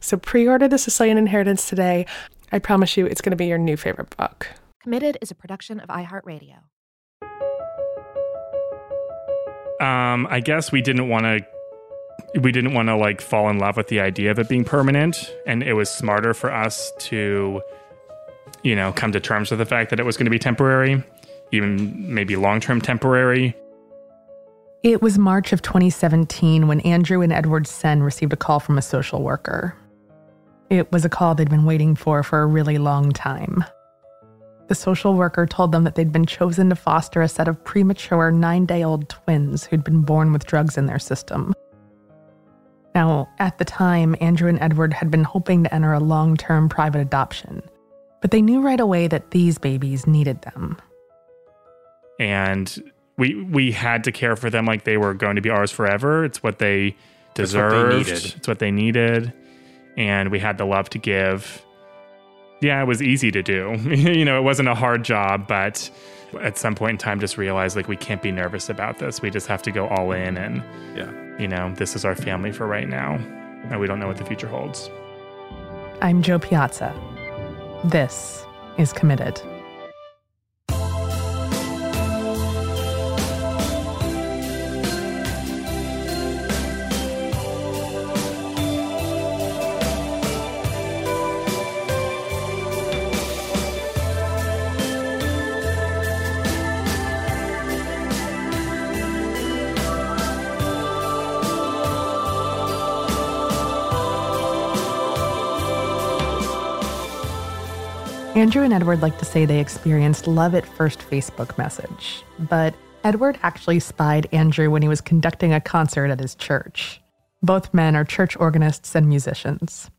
So pre order The Sicilian Inheritance today. I promise you it's going to be your new favorite book. Committed is a production of iHeartRadio. Um, I guess we didn't want to we didn't want to like fall in love with the idea of it being permanent and it was smarter for us to you know come to terms with the fact that it was going to be temporary even maybe long-term temporary it was march of 2017 when andrew and edward senn received a call from a social worker it was a call they'd been waiting for for a really long time the social worker told them that they'd been chosen to foster a set of premature nine day old twins who'd been born with drugs in their system. Now, at the time, Andrew and Edward had been hoping to enter a long term private adoption, but they knew right away that these babies needed them. And we we had to care for them like they were going to be ours forever. It's what they deserved. What they it's what they needed. And we had the love to give yeah, it was easy to do. you know, it wasn't a hard job, but at some point in time just realized like we can't be nervous about this. We just have to go all in and yeah. You know, this is our family for right now. And we don't know what the future holds. I'm Jo Piazza. This is Committed. Andrew and Edward like to say they experienced love at first Facebook message, but Edward actually spied Andrew when he was conducting a concert at his church. Both men are church organists and musicians.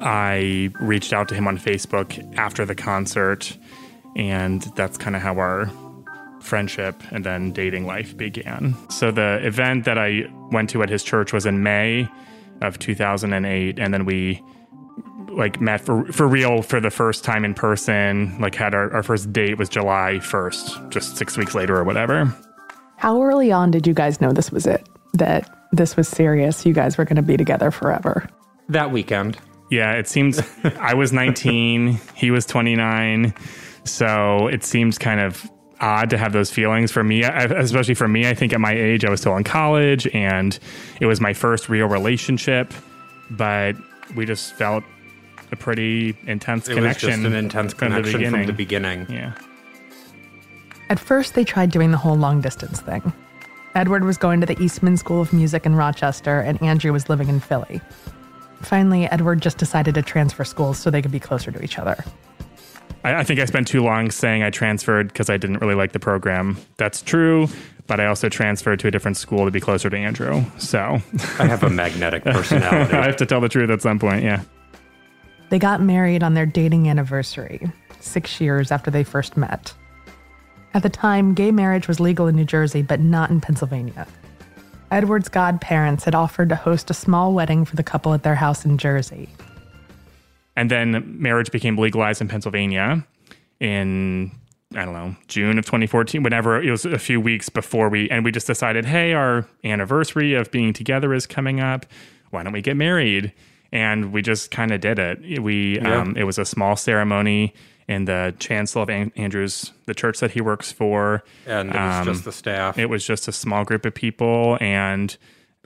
I reached out to him on Facebook after the concert, and that's kind of how our friendship and then dating life began. So the event that I went to at his church was in May of 2008, and then we like met for for real for the first time in person. Like had our, our first date was July first, just six weeks later or whatever. How early on did you guys know this was it? That this was serious. You guys were going to be together forever. That weekend. Yeah, it seems I was 19, he was 29. So it seems kind of odd to have those feelings for me, especially for me. I think at my age, I was still in college and it was my first real relationship, but we just felt a pretty intense it connection. Was just an intense from connection the from the beginning. Yeah. At first, they tried doing the whole long distance thing. Edward was going to the Eastman School of Music in Rochester, and Andrew was living in Philly. Finally, Edward just decided to transfer schools so they could be closer to each other. I, I think I spent too long saying I transferred because I didn't really like the program. That's true, but I also transferred to a different school to be closer to Andrew. So I have a magnetic personality. I have to tell the truth at some point, yeah. They got married on their dating anniversary, six years after they first met. At the time, gay marriage was legal in New Jersey, but not in Pennsylvania. Edward's godparents had offered to host a small wedding for the couple at their house in Jersey. And then marriage became legalized in Pennsylvania in, I don't know, June of 2014, whenever it was a few weeks before we, and we just decided, hey, our anniversary of being together is coming up. Why don't we get married? And we just kind of did it. We yeah. um, it was a small ceremony in the chancel of Andrews, the church that he works for, and it was um, just the staff. It was just a small group of people, and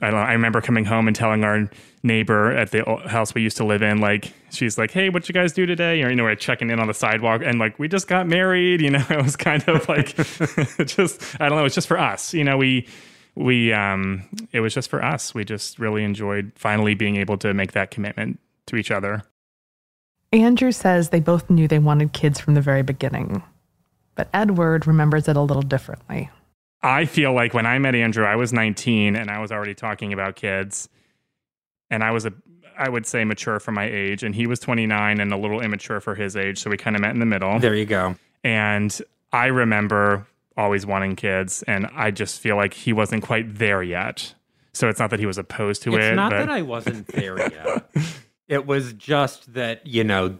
I don't know, I remember coming home and telling our neighbor at the house we used to live in, like, she's like, Hey, what you guys do today? Or, you know, we're checking in on the sidewalk and like, we just got married, you know, it was kind of like, just, I don't know, it's just for us. You know, we, we, um, it was just for us. We just really enjoyed finally being able to make that commitment to each other. Andrew says they both knew they wanted kids from the very beginning, but Edward remembers it a little differently. I feel like when I met Andrew, I was 19 and I was already talking about kids. And I was a, I would say mature for my age, and he was 29 and a little immature for his age. So we kind of met in the middle. There you go. And I remember always wanting kids, and I just feel like he wasn't quite there yet. So it's not that he was opposed to it's it. It's not but... that I wasn't there yet. it was just that, you know,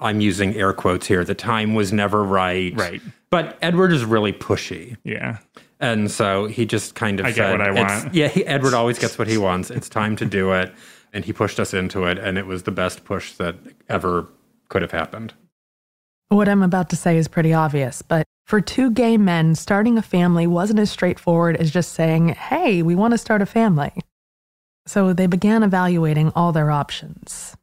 I'm using air quotes here. The time was never right. Right. But Edward is really pushy. Yeah. And so he just kind of I said, get what I want. Yeah, he, Edward always gets what he wants. It's time to do it. And he pushed us into it. And it was the best push that ever could have happened. What I'm about to say is pretty obvious, but for two gay men, starting a family wasn't as straightforward as just saying, hey, we want to start a family. So they began evaluating all their options.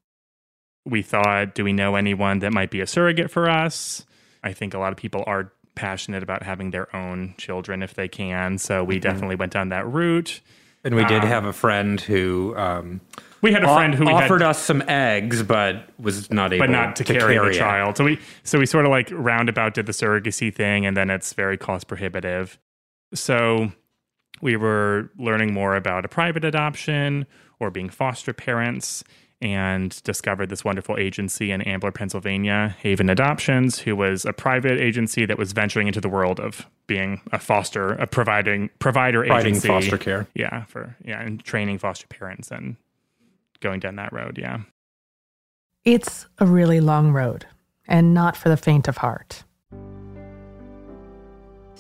We thought, do we know anyone that might be a surrogate for us? I think a lot of people are passionate about having their own children if they can. So we mm-hmm. definitely went down that route. And we did um, have a friend who um, we had a friend who offered had, us some eggs, but was not able, but not to, to carry, carry, the child. So we so we sort of like roundabout did the surrogacy thing, and then it's very cost prohibitive. So we were learning more about a private adoption or being foster parents and discovered this wonderful agency in Ambler, Pennsylvania, Haven Adoptions, who was a private agency that was venturing into the world of being a foster, a providing provider agency. providing agency, foster care. Yeah, for yeah, and training foster parents and going down that road. Yeah, it's a really long road, and not for the faint of heart.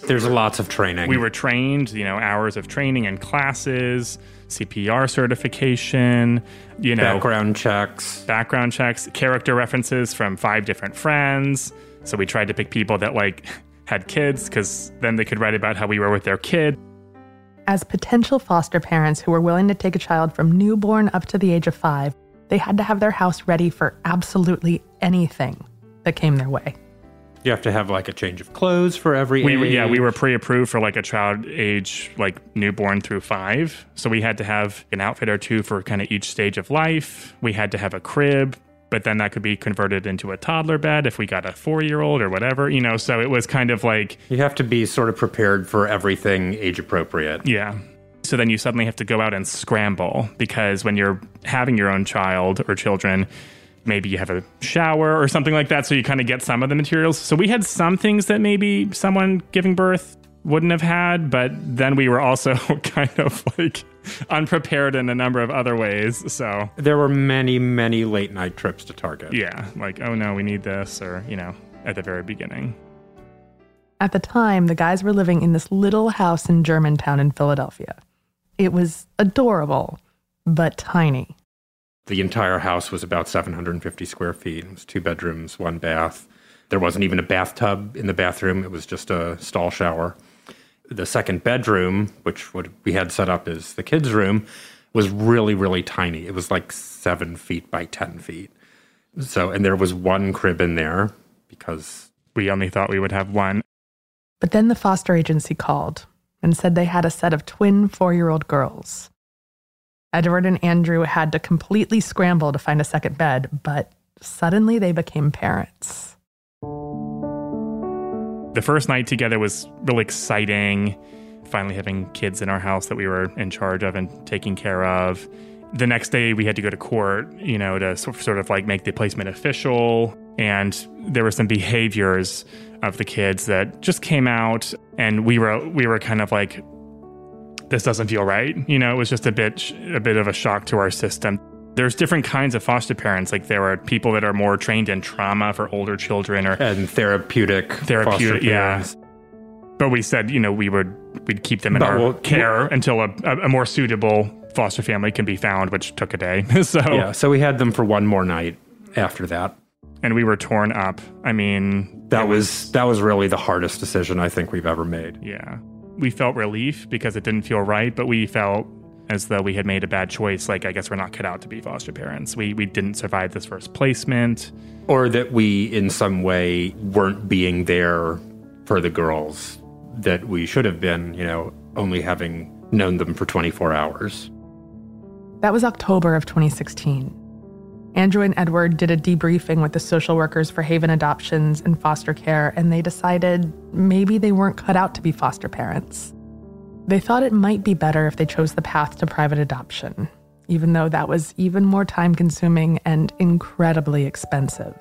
There's lots of training. We were trained, you know, hours of training and classes, CPR certification, you know, background checks, background checks, character references from five different friends. So we tried to pick people that like had kids because then they could write about how we were with their kid. As potential foster parents who were willing to take a child from newborn up to the age of five, they had to have their house ready for absolutely anything that came their way. You have to have like a change of clothes for every we, age. Yeah, we were pre-approved for like a child age like newborn through five. So we had to have an outfit or two for kind of each stage of life. We had to have a crib, but then that could be converted into a toddler bed if we got a four-year-old or whatever, you know. So it was kind of like you have to be sort of prepared for everything age appropriate. Yeah. So then you suddenly have to go out and scramble because when you're having your own child or children maybe you have a shower or something like that so you kind of get some of the materials so we had some things that maybe someone giving birth wouldn't have had but then we were also kind of like unprepared in a number of other ways so there were many many late night trips to target yeah like oh no we need this or you know at the very beginning at the time the guys were living in this little house in germantown in philadelphia it was adorable but tiny the entire house was about 750 square feet. It was two bedrooms, one bath. There wasn't even a bathtub in the bathroom, it was just a stall shower. The second bedroom, which what we had set up as the kids' room, was really, really tiny. It was like seven feet by 10 feet. So, and there was one crib in there because we only thought we would have one. But then the foster agency called and said they had a set of twin four year old girls. Edward and Andrew had to completely scramble to find a second bed, but suddenly they became parents. The first night together was really exciting. Finally, having kids in our house that we were in charge of and taking care of. The next day, we had to go to court, you know, to sort of like make the placement official. And there were some behaviors of the kids that just came out, and we were we were kind of like, this doesn't feel right. You know, it was just a bit a bit of a shock to our system. There's different kinds of foster parents. Like there are people that are more trained in trauma for older children or and therapeutic therapeutic, yeah. But we said, you know, we would we'd keep them in but our we'll, care we'll, until a, a, more suitable foster family can be found, which took a day. so yeah, so we had them for one more night after that, and we were torn up. I mean, that was, was that was really the hardest decision I think we've ever made. Yeah we felt relief because it didn't feel right, but we felt as though we had made a bad choice. Like, I guess we're not cut out to be foster parents. We, we didn't survive this first placement. Or that we, in some way, weren't being there for the girls that we should have been, you know, only having known them for 24 hours. That was October of 2016. Andrew and Edward did a debriefing with the social workers for Haven Adoptions and foster care, and they decided maybe they weren't cut out to be foster parents. They thought it might be better if they chose the path to private adoption, even though that was even more time consuming and incredibly expensive.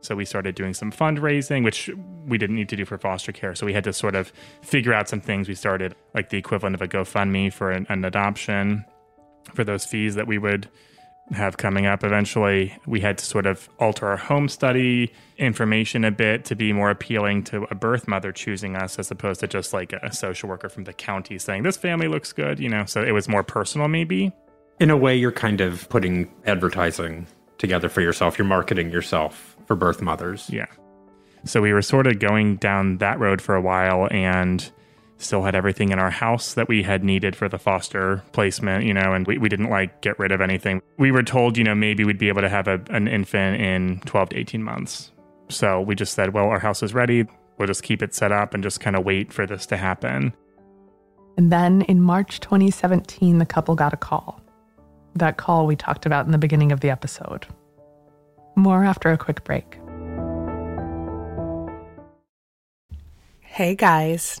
So we started doing some fundraising, which we didn't need to do for foster care. So we had to sort of figure out some things. We started like the equivalent of a GoFundMe for an, an adoption for those fees that we would have coming up eventually. We had to sort of alter our home study information a bit to be more appealing to a birth mother choosing us as opposed to just like a social worker from the county saying, this family looks good, you know? So it was more personal, maybe. In a way, you're kind of putting advertising together for yourself, you're marketing yourself for birth mothers. Yeah. So we were sort of going down that road for a while and still had everything in our house that we had needed for the foster placement, you know, and we, we didn't like get rid of anything. We were told, you know, maybe we'd be able to have a, an infant in 12 to 18 months. So we just said, well, our house is ready. We'll just keep it set up and just kind of wait for this to happen. And then in March 2017, the couple got a call. That call we talked about in the beginning of the episode. More after a quick break. Hey guys,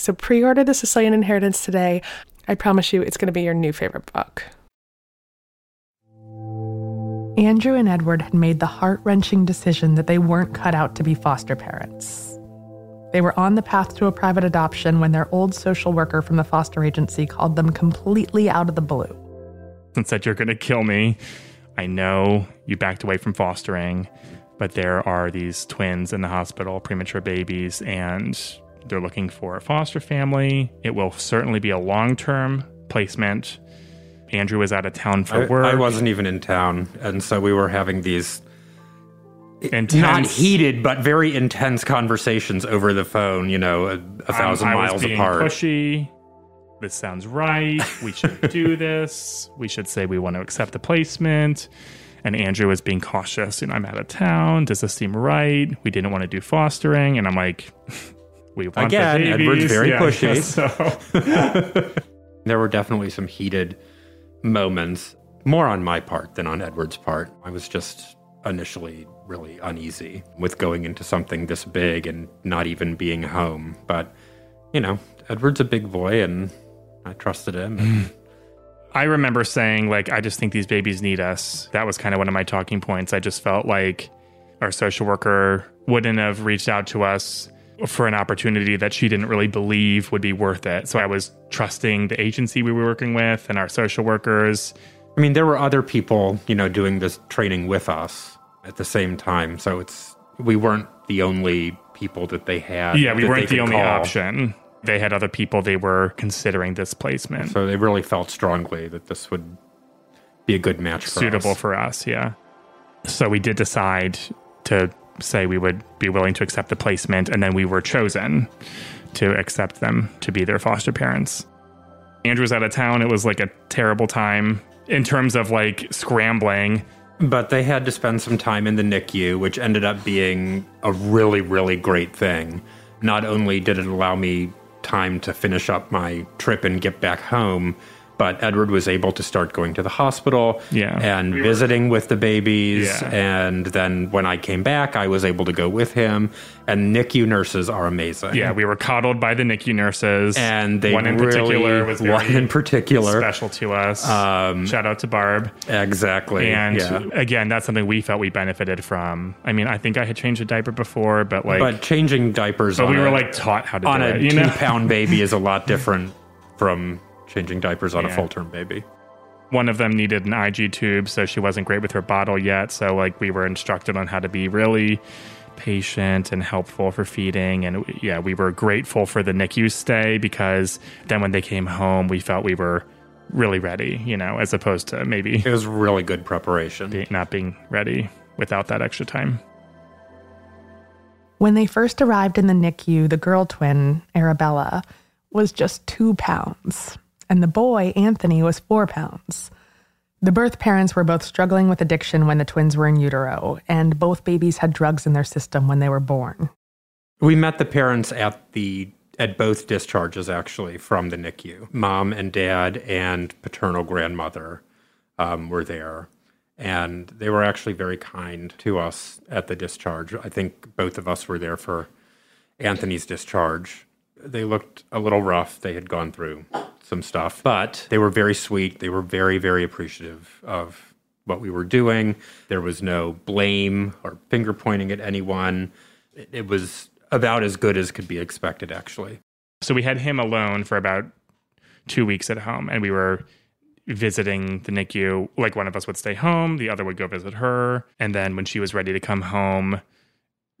So pre order The Sicilian Inheritance today. I promise you it's going to be your new favorite book. Andrew and Edward had made the heart wrenching decision that they weren't cut out to be foster parents. They were on the path to a private adoption when their old social worker from the foster agency called them completely out of the blue. And said, You're going to kill me. I know you backed away from fostering, but there are these twins in the hospital, premature babies, and they're looking for a foster family. It will certainly be a long term placement. Andrew was out of town for I, work. I wasn't even in town. And so we were having these Intense. not heated, but very intense conversations over the phone, you know, a, a thousand I miles was being apart. Pushy. This sounds right. We should do this. We should say we want to accept the placement. And Andrew was being cautious. You know, I'm out of town. Does this seem right? We didn't want to do fostering. And I'm like, we want Again, the babies. Edward's very Yeah, I pushy. guess So There were definitely some heated moments, more on my part than on Edward's part. I was just initially really uneasy with going into something this big and not even being home. But, you know, Edward's a big boy and I trusted him. And I remember saying, like, I just think these babies need us. That was kind of one of my talking points. I just felt like our social worker wouldn't have reached out to us for an opportunity that she didn't really believe would be worth it. So I was trusting the agency we were working with and our social workers. I mean, there were other people, you know, doing this training with us at the same time. So it's, we weren't the only people that they had. Yeah, we weren't the only call. option. They had other people they were considering this placement So they really felt strongly that this would be a good match for suitable us. for us. Yeah. So we did decide to say we would be willing to accept the placement, and then we were chosen to accept them to be their foster parents. Andrew was out of town. It was like a terrible time in terms of like scrambling. But they had to spend some time in the NICU, which ended up being a really, really great thing. Not only did it allow me time to finish up my trip and get back home, but Edward was able to start going to the hospital Yeah. and visiting with the babies. Yeah. And then when I came back, I was able to go with him. And NICU nurses are amazing. Yeah, we were coddled by the NICU nurses. And they one in really, particular was one in particular, special to us. Um, Shout out to Barb. exactly. And yeah. again, that's something we felt we benefited from. I mean, I think I had changed a diaper before, but like, but changing diapers but on we were a, like taught how to on do a it. Two know, pound baby is a lot different from changing diapers on a full term baby. one of them needed an NG tube, so she wasn't great with her bottle yet. So like, we were instructed on how to be really patient and helpful for feeding. And yeah, we were grateful for the NICU stay because then when they came home, we felt we were really ready. You know, as opposed to maybe It was really good preparation. be- not being ready without that extra time. When they first arrived in the NICU, the girl twin, Arabella, was just two pounds, and the boy, Anthony, was four pounds. The birth parents were both struggling with addiction when the twins were in utero, and both babies had drugs in their system when they were born. We met the parents at the at both discharges actually from the NICU. Mom and dad and paternal grandmother um, were there, and they were actually very kind to us at the discharge. I think both of us were there for Anthony's discharge. They looked a little rough. They had gone through some stuff, but they were very sweet. They were very, very appreciative of what we were doing. There was no blame or finger pointing at anyone. It, it was about as good as could be expected, actually. So we had him alone for about two weeks at home, and we were visiting the NICU. Like one of us would stay home, the other would go visit her. And then when she was ready to come home,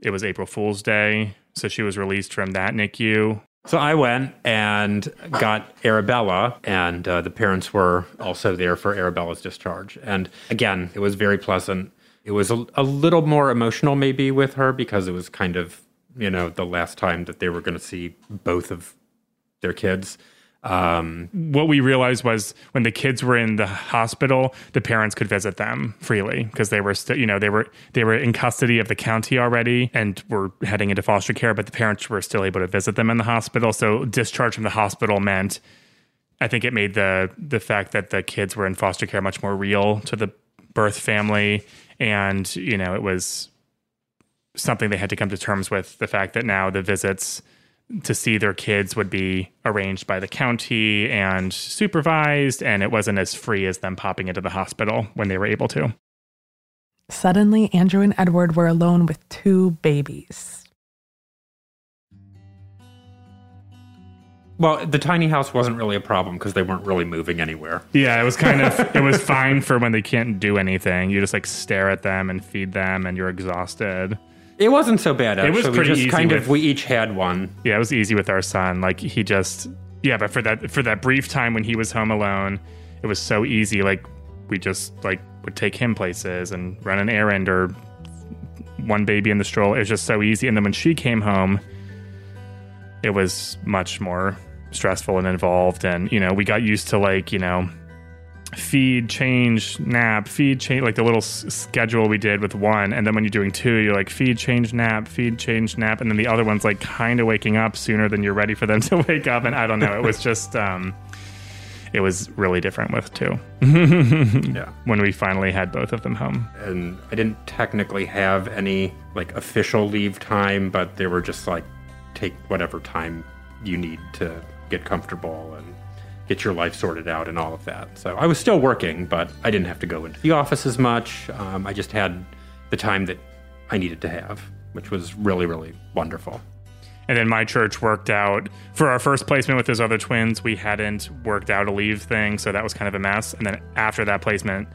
it was April Fool's Day. So she was released from that NICU. So I went and got Arabella, and uh, the parents were also there for Arabella's discharge. And again, it was very pleasant. It was a, a little more emotional, maybe, with her because it was kind of, you know, the last time that they were going to see both of their kids. Um, What we realized was when the kids were in the hospital, the parents could visit them freely because they were still, you know, they were they were in custody of the county already and were heading into foster care, but the parents were still able to visit them in the hospital. So discharge from the hospital meant I think it made the the fact that the kids were in foster care much more real to the birth family and you know it was something they had to come to terms with the fact that now the visits to see their kids would be arranged by the county and supervised and it wasn't as free as them popping into the hospital when they were able to Suddenly, Andrew and Edward were alone with two babies. well, the tiny house wasn't really a problem because they weren't really moving anywhere. yeah it was kind of it was fine for when they can't do anything you just like stare at them and feed them and you're exhausted It wasn't so bad, actually. It was pretty we just easy kind with- of, we each had one. yeah, it was easy with our son. Like he just yeah, but for that for that brief time when he was home alone, it was so easy. Like we just like would take him places and run an errand or one baby in the stroller. It was just so easy. And then when she came home, it was much more stressful and involved. And you know, we got used to like you know feed, change, nap, feed, change, like the little s- schedule we did with one. And then when you're doing two, you're like feed, change, nap, feed, change, nap. And then the other one's like kind of waking up sooner than you're ready for them to wake up. And I don't know. It was just, um, it was really different with two Yeah. when we finally had both of them home. and I didn't technically have any like official leave time, but they were just like take whatever time you need to get comfortable and get your life sorted out and all of that. So I was still working, but I didn't have to go into the office as much. Um, I just had the time that I needed to have, which was really, really wonderful. And then my church worked out for our first placement with those other twins. We hadn't worked out a leave thing, so that was kind of a mess. And then after that placement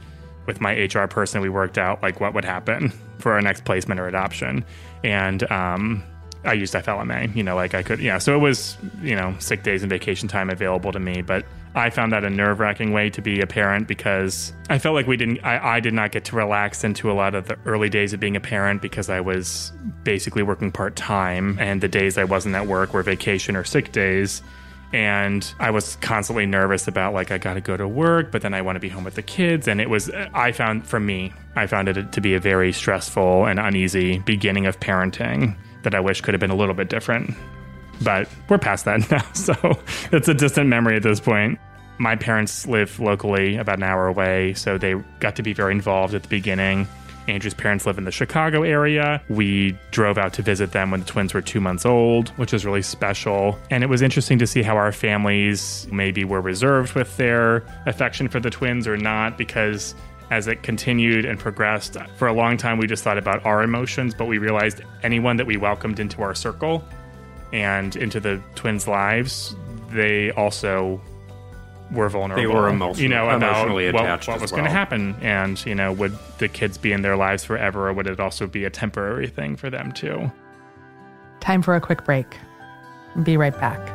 with my HR person, we worked out like what would happen for our next placement or adoption. And um, I used FLMA, you know, like I could, yeah. So it was, you know, sick days and vacation time available to me. But I found that a nerve wracking way to be a parent because I felt like we didn't, I, I did not get to relax into a lot of the early days of being a parent because I was basically working part time and the days I wasn't at work were vacation or sick days. And I was constantly nervous about like, I got to go to work, but then I want to be home with the kids. And it was, I found for me, I found it to be a very stressful and uneasy beginning of parenting that I wish could have been a little bit different. But we're past that now. So it's a distant memory at this point. My parents live locally, about an hour away, so they got to be very involved at the beginning. Andrew's parents live in the Chicago area. We drove out to visit them when the twins were two months old, which was really special. And it was interesting to see how our families maybe were reserved with their affection for the twins or not, because as it continued and progressed, for a long time we just thought about our emotions, but we realized anyone that we welcomed into our circle and into the twins' lives, they also were vulnerable. They were emotional- you know, about emotionally what, attached what as was going to happen, and you know, would the kids be in their lives forever, or would it also be a temporary thing for them too? Time for a quick break. Be right back.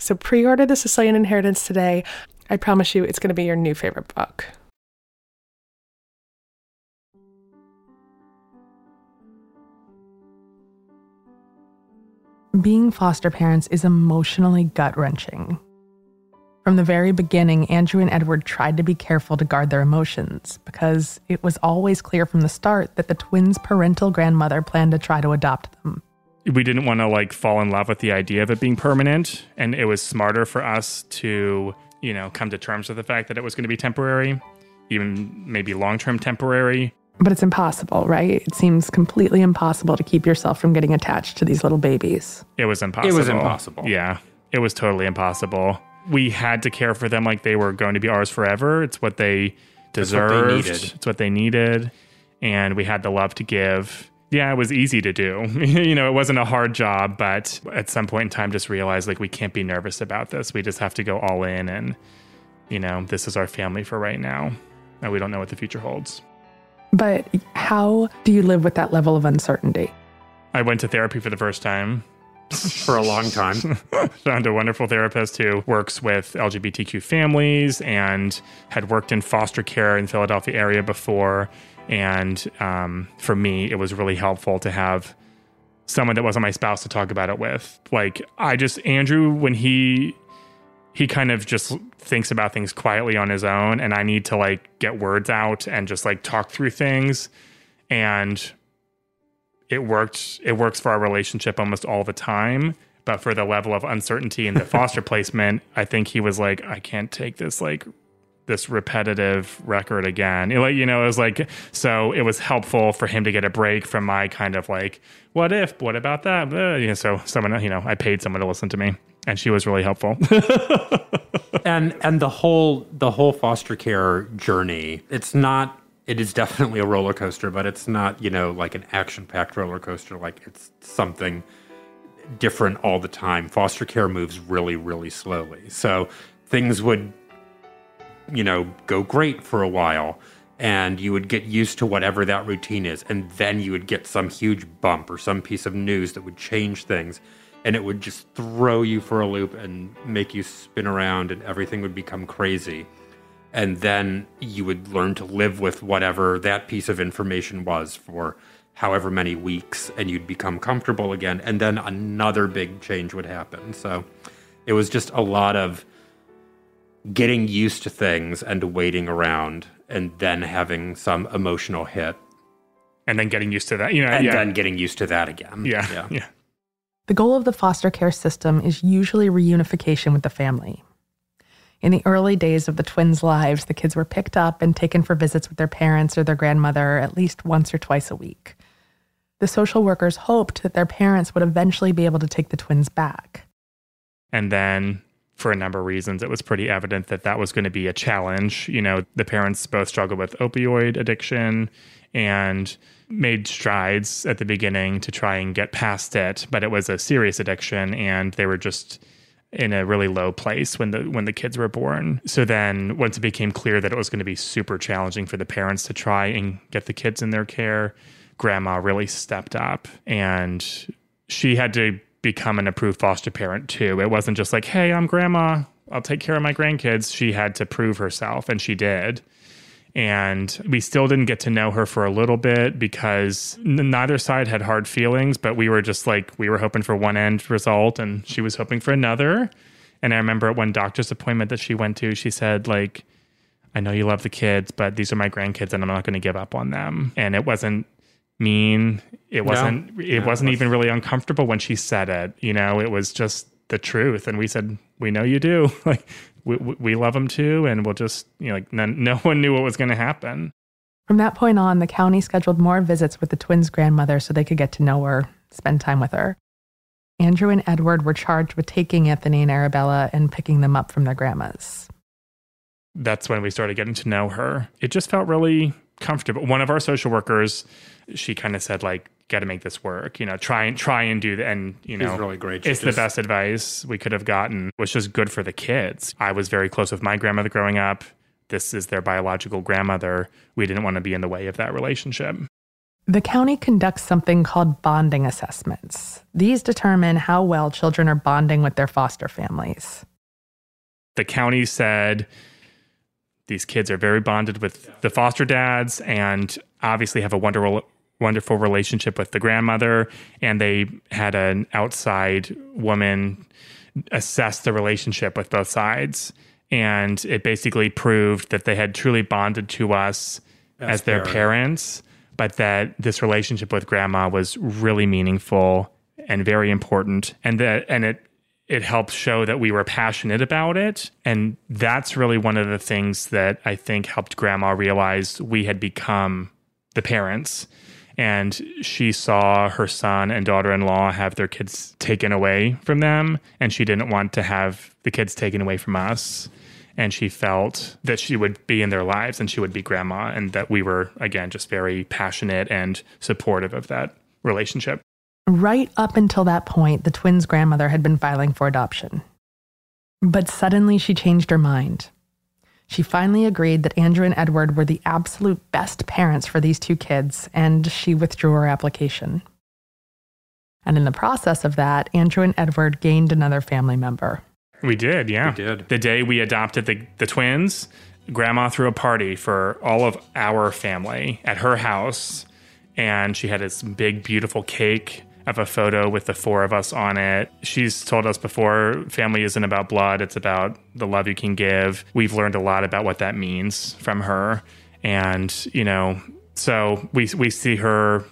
So pre order The Sicilian Inheritance today. I promise you it's going to be your new favorite book. Being foster parents is emotionally gut wrenching. From the very beginning, Andrew and Edward tried to be careful to guard their emotions because it was always clear from the start that the twins' parental grandmother planned to try to adopt them. We didn't want to like fall in love with the idea of it being permanent and it was smarter for us to you know come to terms with the fact that it was going to be temporary even maybe long-term temporary But it's impossible, right? It seems completely impossible to keep yourself from getting attached to these little babies. it was impossible It was impossible. yeah it was totally impossible we had to care for them like they were going to be ours forever it's what they what they deserved needed. it's what they needed and we had the love to give yeah it was easy to do. You know it wasn't a hard job but at some point in time just realized like we can't be nervous about this. We just have to go all in and you know this is our family for right now and we don't know what the future holds. But how do you live with that level of uncertainty? i went to therapy for the first time for a long time. found a wonderful therapist who works with LGBTQ families and had worked in foster care in Philadelphia area before. And um, for me, it was really helpful to have someone that wasn't my spouse to talk about it with. Like, I just, Andrew, when he, he kind of just thinks about things quietly on his own, and I need to like get words out and just like talk through things. And it worked it works for our relationship almost all the time but for the level of uncertainty in the foster placement i think he was like i can't take this like this repetitive record again. It, like you know it was like so it was helpful for him to get a break from my kind of like what if? What about that? Uh, you know, so someone you know i paid someone to listen to me and she was really helpful. And and the whole the whole foster care journey it's not it is definitely a roller coaster but it's not you know like an action packed roller coaster like it's something different all the time. Foster care moves really really slowly. So things would you know go great for a while and you would get used to whatever that routine is and then you would get some huge bump or some piece of news that would change things and it would just throw you for a loop and make you spin around and everything would become crazy and then you would learn to live with whatever that piece of information was for however many weeks and you'd become comfortable again and then another big change would happen. So it was just a lot of getting used to things and waiting around and then having some emotional hit. And then getting used to that you know and yeah. then getting used to that again. Yeah yeah. The goal of the foster care system is usually reunification with the family. In the early days of the twins' lives, the kids were picked up and taken for visits with their parents or their grandmother at least once or twice a week. The social workers hoped that their parents would eventually be able to take the twins back. And then, for a number of reasons, it was pretty evident that that was going to be a challenge. You know, the parents both struggled with opioid addiction and made strides at the beginning to try and get past it, but it was a serious addiction and they were just in a really low place when the when the kids were born. So then once it became clear that it was going to be super challenging for the parents to try and get the kids in their care, grandma really stepped up and she had to become an approved foster parent too. It wasn't just like, "Hey, I'm grandma. I'll take care of my grandkids." She had to prove herself and she did. And we still didn't get to know her for a little bit because n- neither side had hard feelings, but we were just like, we were hoping for one end result and she was hoping for another. And I remember at one doctor's appointment that she went to, she said, like, I know you love the kids, but these are my grandkids and I'm not going to give up on them. And it wasn't mean. It wasn't, No. it wasn't it even really uncomfortable when she said it. You know, it was just the truth. And we said, we know you do. Like, we, we love them too. And we'll just, you know, like, none, no one knew what was going to happen. From that point on, the county scheduled more visits with the twins' grandmother so they could get to know her, spend time with her. Andrew and Edward were charged with taking Anthony and Arabella and picking them up from their grandmas. that's when we started getting to know her. It just felt really comfortable. One of our social workers, she kind of said like, "Got to make this work." You know, try and try and do that. And you She's know, really great. She It's the best advice we could have gotten. It was just good for the kids. I was very close with my grandmother growing up. This is their biological grandmother. We didn't want to be in the way of that relationship. The county conducts something called bonding assessments. These determine how well children are bonding with their foster families. the county said these kids are very bonded with the foster dads and obviously have a wonderful wonderful relationship with the grandmother and they had an outside woman assess the relationship with both sides and it basically proved that they had truly bonded to us as, As their parents. parents but that this relationship with grandma was really meaningful and very important and that and it it helped show that we were passionate about it. And that's really one of the things that I think helped grandma realize we had become the parents. And she saw her son and daughter in law have their kids taken away from them. And she didn't want to have the kids taken away from us. And she felt that she would be in their lives and she would be grandma. And that we were, again, just very passionate and supportive of that relationship. Right up until that point, the twins' grandmother had been filing for adoption. But suddenly she changed her mind. She finally agreed that Andrew and Edward were the absolute best parents for these two kids, and she withdrew her application. And in the process of that, Andrew and Edward gained another family member. We did, yeah. We did. The day we adopted the, the twins, grandma threw a party for all of our family at her house. And she had this big, beautiful cake of a photo with the four of us on it. She's told us before family isn't about blood, it's about the love you can give. We've learned a lot about what that means from her. And, you know, so we, we see her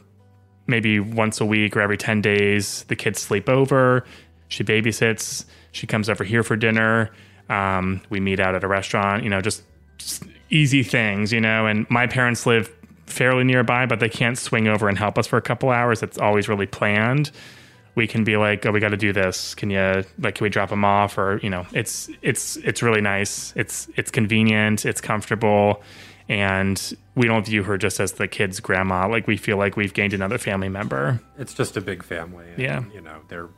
maybe once a week or every 10 days. The kids sleep over. She babysits. She comes over here for dinner. Um, we meet out at a restaurant, you know, just, just easy things, you know. And my parents live fairly nearby, but they can't swing over and help us for a couple hours. It's always really planned. We can be like, oh, we got to do this. Can you like, can we drop them off? Or you know, it's it's it's really nice. It's it's convenient. It's comfortable, and we don't view her just as the kid's grandma. Like we feel like we've gained another family member. It's just a big family. and, Yeah. You know, they're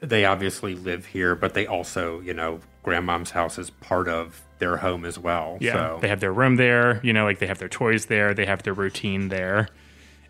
they obviously live here, but they also, you know, grandmom's house is part of their home as well. Yeah, So they have their room there. You know, like they have their toys there. They have their routine there,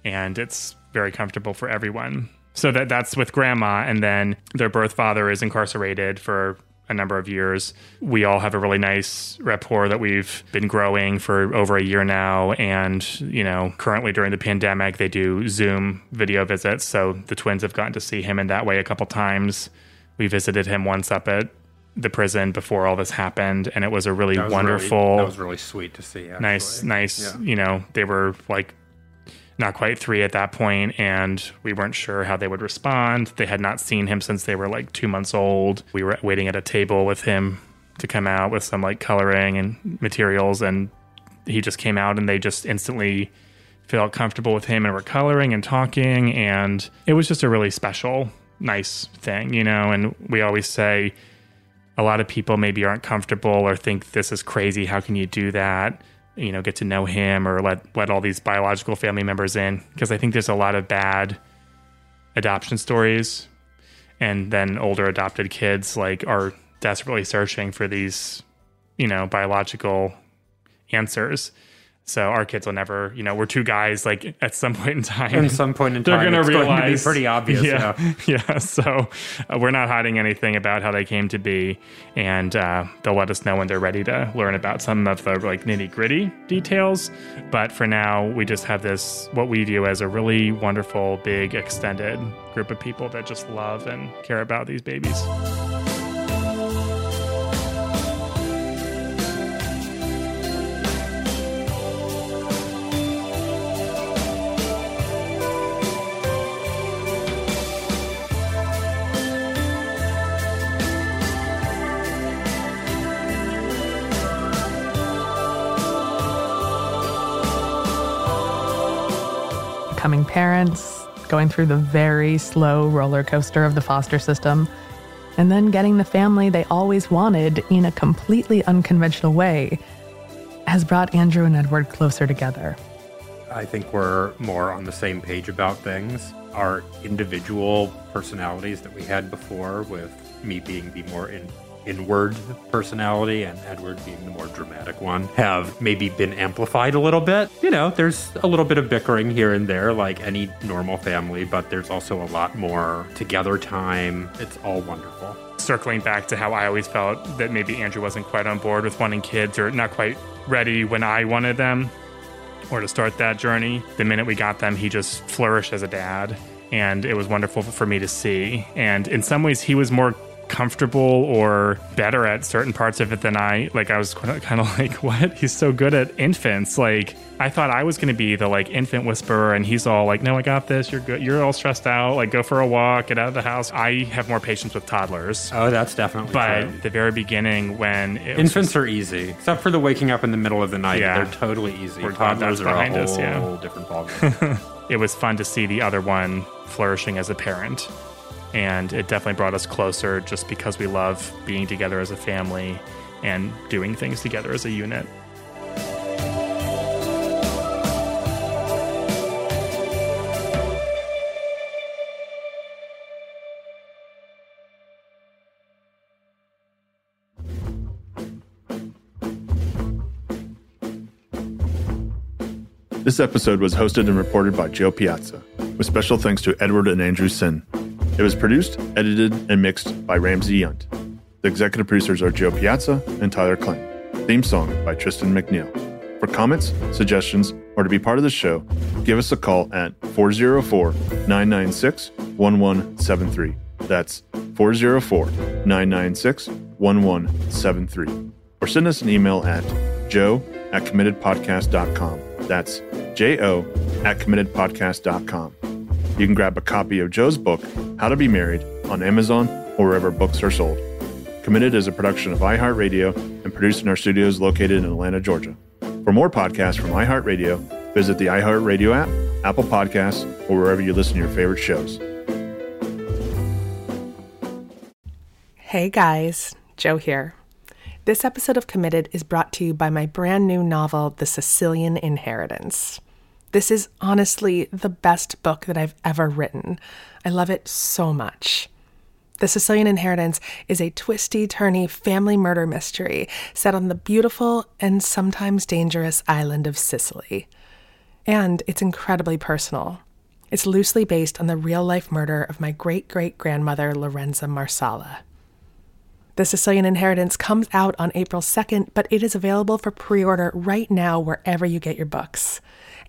and it's very comfortable for everyone. So that that's with grandma, and then their birth father is incarcerated for a number of years. We all have a really nice rapport that we've been growing for over a year now, and you know, currently during the pandemic, they do Zoom video visits. So the twins have gotten to see him in that way a couple times. We visited him once up at the prison before all this happened, and it was a really that was wonderful Really, that was really sweet to see. Actually. nice nice Yeah. you know they were like not quite three at that point and we weren't sure how they would respond they had not seen him since they were like two months old we were waiting at a table with him to come out with some like coloring and materials and he just came out and they just instantly felt comfortable with him and we're coloring and talking. And it was just a really special, nice thing, you know. And we always say a lot of people maybe aren't comfortable or think this is crazy. How can you do that? You know, get to know him or let let all these biological family members in because I think there's a lot of bad adoption stories and then older adopted kids like are desperately searching for these you know biological answers so our kids will never, you know, we're two guys. Like at some point in time, At some point in time, they're it's to going to be realize pretty obvious, Yeah, yeah. yeah. So uh, we're not hiding anything about how they came to be, and uh, they'll let us know when they're ready to learn about some of the like nitty gritty details. But for now, we just have this what we view as a really wonderful, big, extended group of people that just love and care about these babies. Going through the very slow roller coaster of the foster system, and then getting the family they always wanted in a completely unconventional way has brought Andrew and Edward closer together. I think we're more on the same page about things. Our individual personalities that we had before, with me being the more in, inward personality and Edward being the more dramatic one, have maybe been amplified a little bit. You know, there's a little bit of bickering here and there, like any normal family, but there's also a lot more together time. It's all wonderful. circling back to how I always felt that maybe Andrew wasn't quite on board with wanting kids or not quite ready when I wanted them or to start that journey. The minute we got them, he just flourished as a dad. And it was wonderful for me to see. And in some ways, he was more comfortable or better at certain parts of it than I. Like, I was kind of like, what? He's so good at infants. Like, I thought I was going to be the like infant whisperer, and he's all like, no, I got this. You're good. You're all stressed out. Like, go for a walk, get out of the house. I have more patience with toddlers. Oh, that's definitely But true. the very beginning, when it was Infants are easy, except for the waking up in the middle of the night. Yeah. They're totally easy. We're Toddlers are a whole us, yeah. different ballgame. it was fun to see the other one flourishing as a parent. And it definitely brought us closer just because we love being together as a family and doing things together as a unit. This episode was hosted and reported by Jo Piazza, with special thanks to Edward and Andrew Senn. It was produced, edited, and mixed by Ramsey Yunt. The executive producers are Jo Piazza and Tyler Klein. Theme song by Tristan McNeil. For comments, suggestions, or to be part of the show, give us a call at 404 996 1173. That's 404 996 1173. Or send us an email at jo at committedpodcast.com. That's J O at committedpodcast.com. You can grab a copy of Jo's book, How to Be Married, on Amazon or wherever books are sold. Committed is a production of iHeartRadio and produced in our studios located in Atlanta, Georgia. For more podcasts from iHeartRadio, visit the iHeartRadio app, Apple Podcasts, or wherever you listen to your favorite shows. Hey guys, Jo here. This episode of Committed is brought to you by my brand new novel, The Sicilian Inheritance. This is honestly the best book that I've ever written. I love it so much. The Sicilian Inheritance is a twisty, turny family murder mystery set on the beautiful and sometimes dangerous island of Sicily. And it's incredibly personal. It's loosely based on the real life murder of my great great grandmother, Lorenza Marsala. The Sicilian Inheritance comes out on April 2nd, but it is available for pre order right now wherever you get your books.